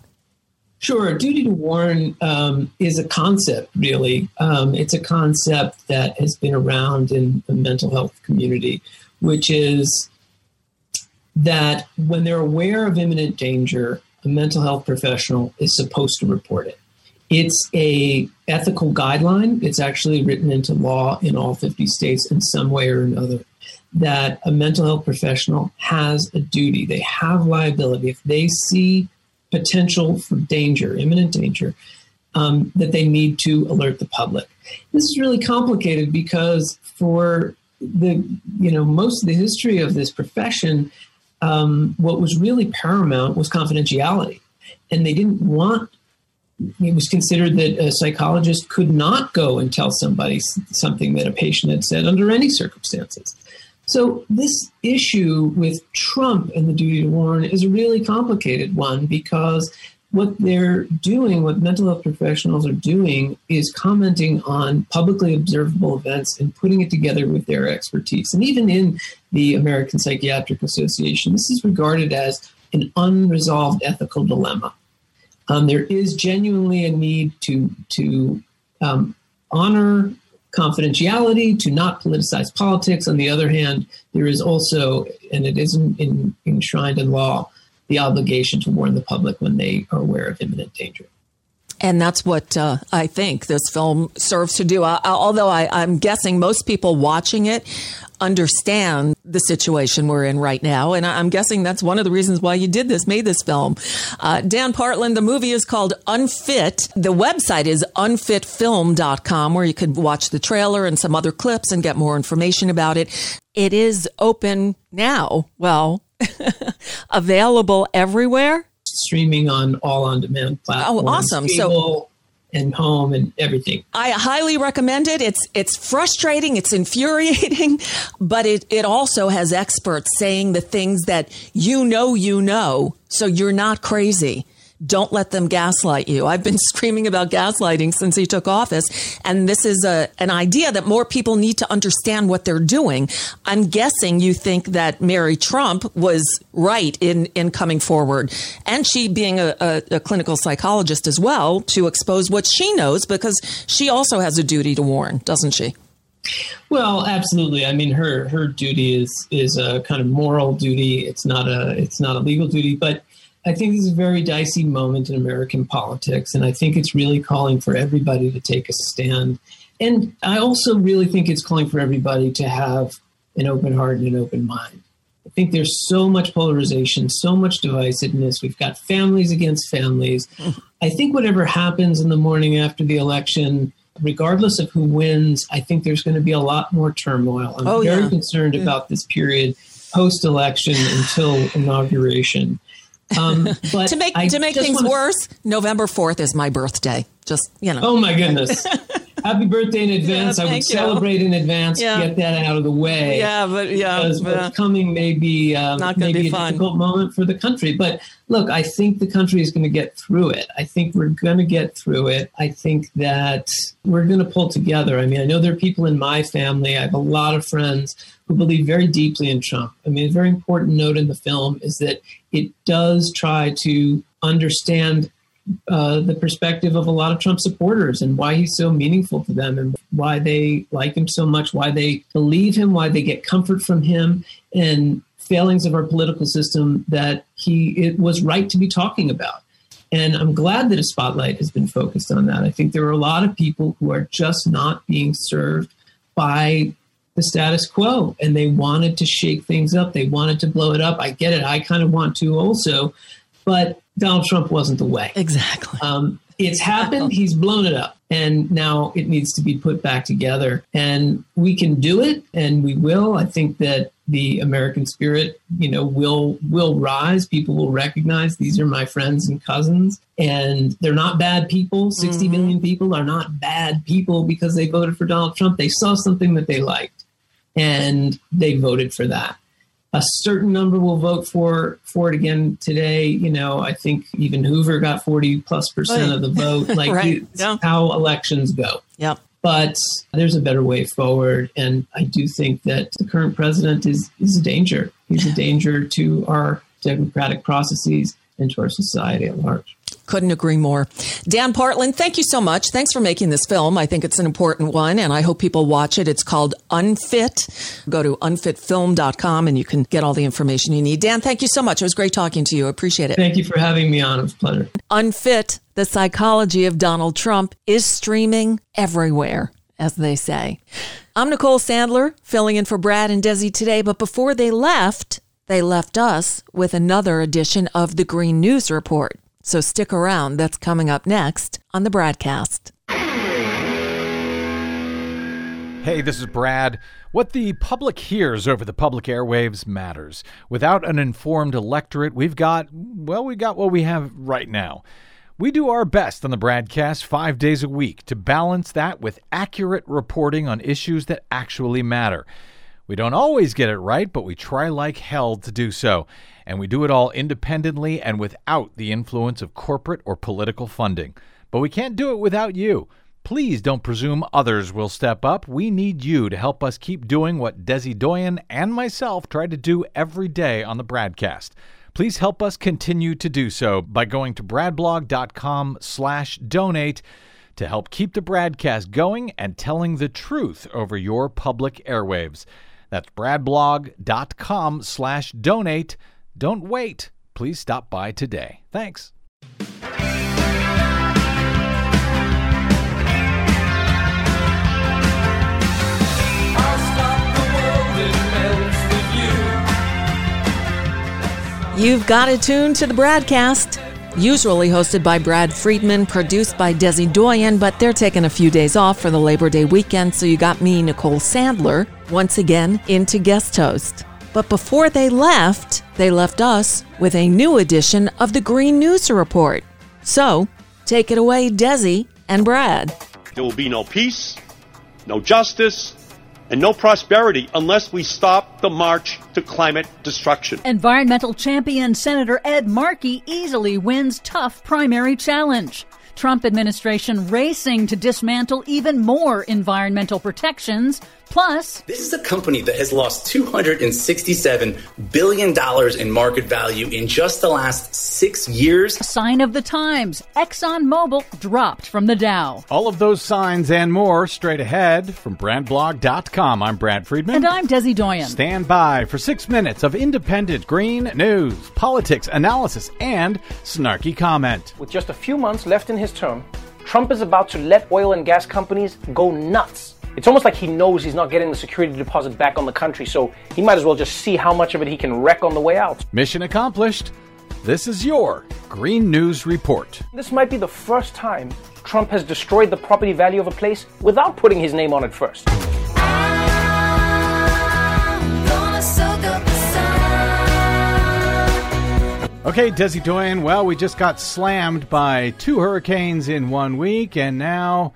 Sure. Duty to warn um, is a concept, really. Um, it's a concept that has been around in the mental health community, which is that when they're aware of imminent danger, a mental health professional is supposed to report it. It's a ethical guideline. It's actually written into law in all 50 states in some way or another that a mental health professional has a duty. They have liability. If they see potential for danger, imminent danger, um, that they need to alert the public. This is really complicated because for the you know most of the history of this profession, um, what was really paramount was confidentiality, and they didn't want. It was considered that a psychologist could not go and tell somebody something that a patient had said under any circumstances. So, this issue with Trump and the duty to warn is a really complicated one because what they're doing, what mental health professionals are doing, is commenting on publicly observable events and putting it together with their expertise. And even in the American Psychiatric Association, this is regarded as an unresolved ethical dilemma. Um, there is genuinely a need to to um, honor confidentiality, to not politicize politics. On the other hand, there is also, and it isn't in, enshrined in law, the obligation to warn the public when they are aware of imminent danger. And that's what uh, I think this film serves to do. I, although I, I'm guessing most people watching it understand the situation we're in right now. And I'm guessing that's one of the reasons why you did this, made this film. Uh, Dan Partland, the movie is called Unfit. The website is unfitfilm.com where you could watch the trailer and some other clips and get more information about it. It is open now. Well, available everywhere streaming on all on demand platforms. Oh, awesome. so and home and everything. I highly recommend it. It's it's frustrating, it's infuriating, but it, it also has experts saying the things that you know you know, so you're not crazy. Don't let them gaslight you. I've been screaming about gaslighting since he took office. And this is a, an idea that more people need to understand what they're doing. I'm guessing you think that Mary Trump was right in, in coming forward and she being a, a, a clinical psychologist as well to expose what she knows because she also has a duty to warn, doesn't she? Well, absolutely. I mean, her her duty is is a kind of moral duty. It's not a it's not a legal duty, but I think this is a very dicey moment in American politics, and I think it's really calling for everybody to take a stand. And I also really think it's calling for everybody to have an open heart and an open mind. I think there's so much polarization, so much divisiveness. We've got families against families. I think whatever happens in the morning after the election, regardless of who wins, I think there's going to be a lot more turmoil. I'm oh, very yeah. concerned yeah. about this period post election until inauguration. Um, but to make to make things wanna... worse, November fourth is my birthday. Just you know. Oh my goodness. Happy birthday in advance. Yeah, I would you. celebrate in advance. Yeah. Get that out of the way. Yeah, but yeah, because but, what's coming may be um, not going to be a fun. difficult moment for the country. But look, I think the country is going to get through it. I think we're going to get through it. I think that we're going to pull together. I mean, I know there are people in my family. I have a lot of friends who believe very deeply in Trump. I mean, a very important note in the film is that it does try to understand uh, the perspective of a lot of Trump supporters and why he's so meaningful to them and why they like him so much, why they believe him, why they get comfort from him, and failings of our political system that he it was right to be talking about. And I'm glad that a spotlight has been focused on that. I think there are a lot of people who are just not being served by the status quo and they wanted to shake things up. They wanted to blow it up. I get it. I kind of want to also. But Donald Trump wasn't the way. Exactly. Um, it's happened. He's blown it up. And now it needs to be put back together. And we can do it and we will. I think that the American spirit, you know, will will rise. People will recognize these are my friends and cousins. And they're not bad people. Sixty mm-hmm. million people are not bad people because they voted for Donald Trump. They saw something that they liked and they voted for that a certain number will vote for for it again today. You know, I think even Hoover got forty plus percent right. of the vote. Like right. yeah. how elections go. Yep. But there's a better way forward, and I do think that the current president is is a danger. He's a danger to our democratic processes and to our society at large. Couldn't agree more. Dan Partland, thank you so much. Thanks for making this film. I think it's an important one and I hope people watch it. It's called Unfit. Go to unfitfilm.com and you can get all the information you need. Dan, thank you so much. It was great talking to you. Appreciate it. Thank you for having me on. It was a pleasure. Unfit, the psychology of Donald Trump is streaming everywhere, as they say. I'm Nicole Sandler, filling in for Brad and Desi today, but before they left, they left us with another edition of the Green News Report. So stick around, that's coming up next on the BradCast. Hey, this is Brad. What the public hears over the public airwaves matters. Without an informed electorate, we've got, well, we got what we have right now. We do our best on the BradCast five days a week to balance that with accurate reporting on issues that actually matter. We don't always get it right, but we try like hell to do so. And we do it all independently and without the influence of corporate or political funding. But we can't do it without you. Please don't presume others will step up. We need you to help us keep doing what Desi Doyen and myself try to do every day on the BradCast. Please help us continue to do so by going to bradblog.com slash donate to help keep the BradCast going and telling the truth over your public airwaves. That's bradblog.com slash donate. Don't wait. Please stop by today. Thanks. You've got it tune to the BradCast. Usually hosted by Brad Friedman, produced by Desi Doyen, but they're taking a few days off for the Labor Day weekend, so you got me, Nicole Sandler, once again into guest host. But before they left, they left us with a new edition of the Green News Report. So, take it away, Desi and Brad. There will be no peace, no justice, and no prosperity unless we stop the march to climate destruction. Environmental champion Senator Ed Markey easily wins tough primary challenge. Trump administration racing to dismantle even more environmental protections. Plus, this is a company that has lost $267 billion in market value in just the last six years. Sign of the times ExxonMobil dropped from the Dow. All of those signs and more straight ahead from BradBlog.com. I'm Brad Friedman. And I'm Desi Doyen. Stand by for six minutes of independent green news, politics, analysis, and snarky comment. With just a few months left in his term, Trump is about to let oil and gas companies go nuts. It's almost like he knows he's not getting the security deposit back on the country, so he might as well just see how much of it he can wreck on the way out. Mission accomplished. This is your Green News Report. This might be the first time Trump has destroyed the property value of a place without putting his name on it first. Okay, Desi Doyen. Well, we just got slammed by two hurricanes in one week, and now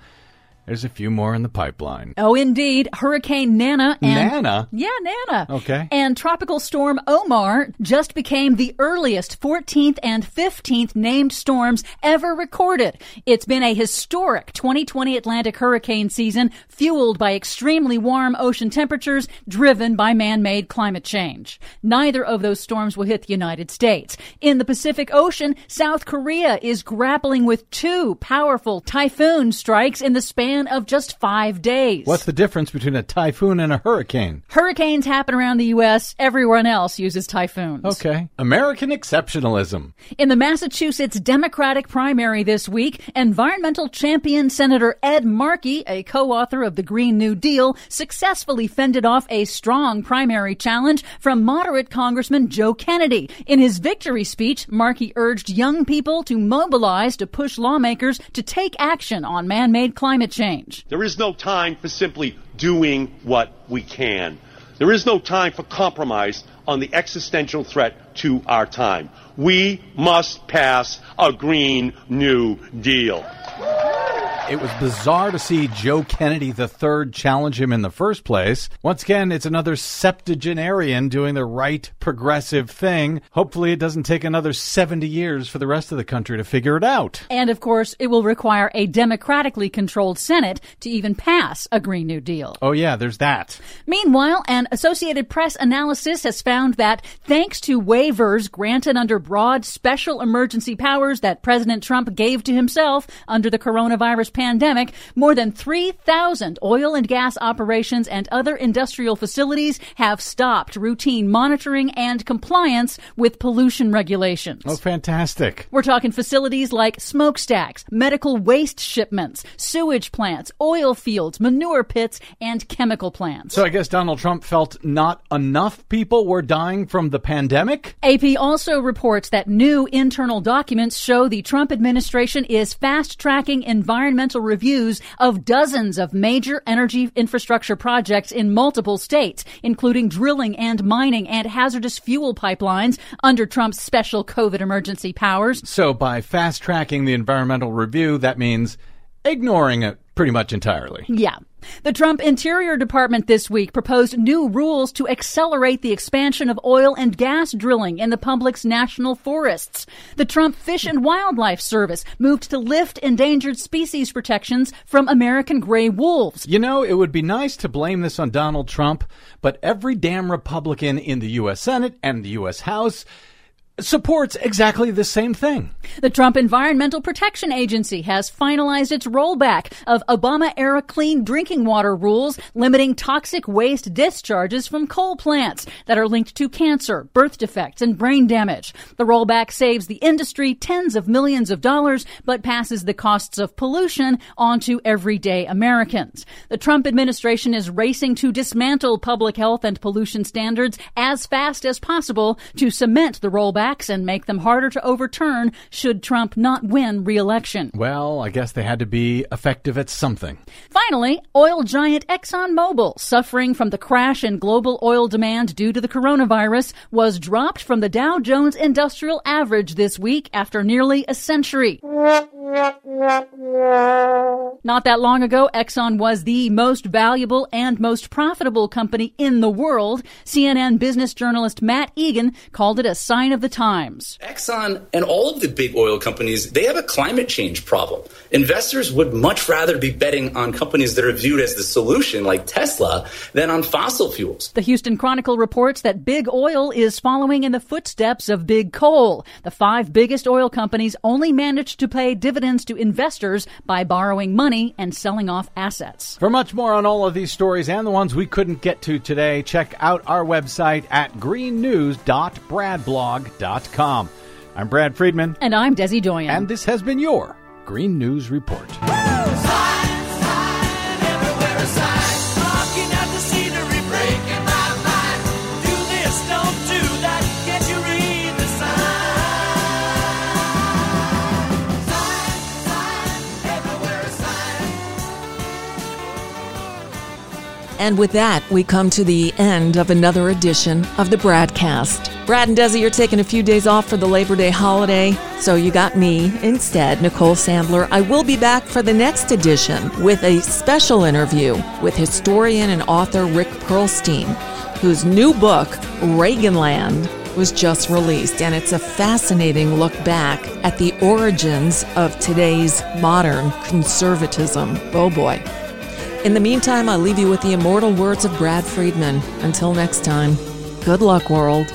there's a few more in the pipeline. Oh, indeed. Hurricane Nana and. Nana? Yeah, Nana. Okay. And Tropical Storm Omar just became the earliest 14th and 15th named storms ever recorded. It's been a historic 2020 Atlantic hurricane season fueled by extremely warm ocean temperatures driven by man made climate change. Neither of those storms will hit the United States. In the Pacific Ocean, South Korea is grappling with two powerful typhoon strikes in the span of just five days. What's the difference between a typhoon and a hurricane? Hurricanes happen around the U.S., everyone else uses typhoons. Okay. American exceptionalism. In the Massachusetts Democratic primary this week, environmental champion Senator Ed Markey, a co author of the Green New Deal, successfully fended off a strong primary challenge from moderate Congressman Joe Kennedy. In his victory speech, Markey urged young people to mobilize to push lawmakers to take action on man made climate change change. There is no time for simply doing what we can. There is no time for compromise on the existential threat to our time. We must pass a Green New Deal. It was bizarre to see Joe Kennedy III challenge him in the first place. Once again, it's another septuagenarian doing the right progressive thing. Hopefully, it doesn't take another 70 years for the rest of the country to figure it out. And of course, it will require a democratically controlled Senate to even pass a Green New Deal. Oh, yeah, there's that. Meanwhile, an Associated Press analysis has found that thanks to waivers granted under broad special emergency powers that President Trump gave to himself under the coronavirus pandemic, more than 3,000 oil and gas operations and other industrial facilities have stopped routine monitoring and compliance with pollution regulations. Oh, fantastic. We're talking facilities like smokestacks, medical waste shipments, sewage plants, oil fields, manure pits, and chemical plants. So I guess Donald Trump felt not enough people were dying from the pandemic? AP also reports that new internal documents show the Trump administration is fast tracking environmental environmental reviews of dozens of major energy infrastructure projects in multiple states, including drilling and mining and hazardous fuel pipelines under Trump's special COVID emergency powers. So, by fast tracking the environmental review, that means ignoring it pretty much entirely. Yeah. The Trump Interior Department this week proposed new rules to accelerate the expansion of oil and gas drilling in the public's national forests. The Trump Fish and Wildlife Service moved to lift endangered species protections from American gray wolves. You know, it would be nice to blame this on Donald Trump, but every damn Republican in the U.S. Senate and the U.S. House supports exactly the same thing. The Trump Environmental Protection Agency has finalized its rollback of Obama era clean drinking water rules limiting toxic waste discharges from coal plants that are linked to cancer, birth defects, and brain damage. The rollback saves the industry tens of millions of dollars, but passes the costs of pollution onto everyday Americans. The Trump administration is racing to dismantle public health and pollution standards as fast as possible to cement the rollback and make them harder to overturn should Trump not win re-election. Well, I guess they had to be effective at something. Finally, oil giant ExxonMobil, suffering from the crash in global oil demand due to the coronavirus, was dropped from the Dow Jones Industrial Average this week after nearly a century. Not that long ago, Exxon was the most valuable and most profitable company in the world. CNN business journalist Matt Egan called it a sign of the times. Exxon and all of the big oil companies, they have a climate change problem. Investors would much rather be betting on companies that are viewed as the solution, like Tesla, than on fossil fuels. The Houston Chronicle reports that big oil is following in the footsteps of big coal. The five biggest oil companies only managed to pay dividends to investors by borrowing money and selling off assets. For much more on all of these stories and the ones we couldn't get to today, check out our website at greennews.bradblog.com. I'm Brad Friedman. And I'm Desi Doyen. And this has been your Green News Report. And with that, we come to the end of another edition of the BradCast. Brad and Desi you're taking a few days off for the Labor Day holiday, so you got me instead, Nicole Sandler. I will be back for the next edition with a special interview with historian and author Rick Perlstein, whose new book, Reaganland, was just released, and it's a fascinating look back at the origins of today's modern conservatism. Oh boy. In the meantime, I'll leave you with the immortal words of Brad Friedman. Until next time, good luck, world.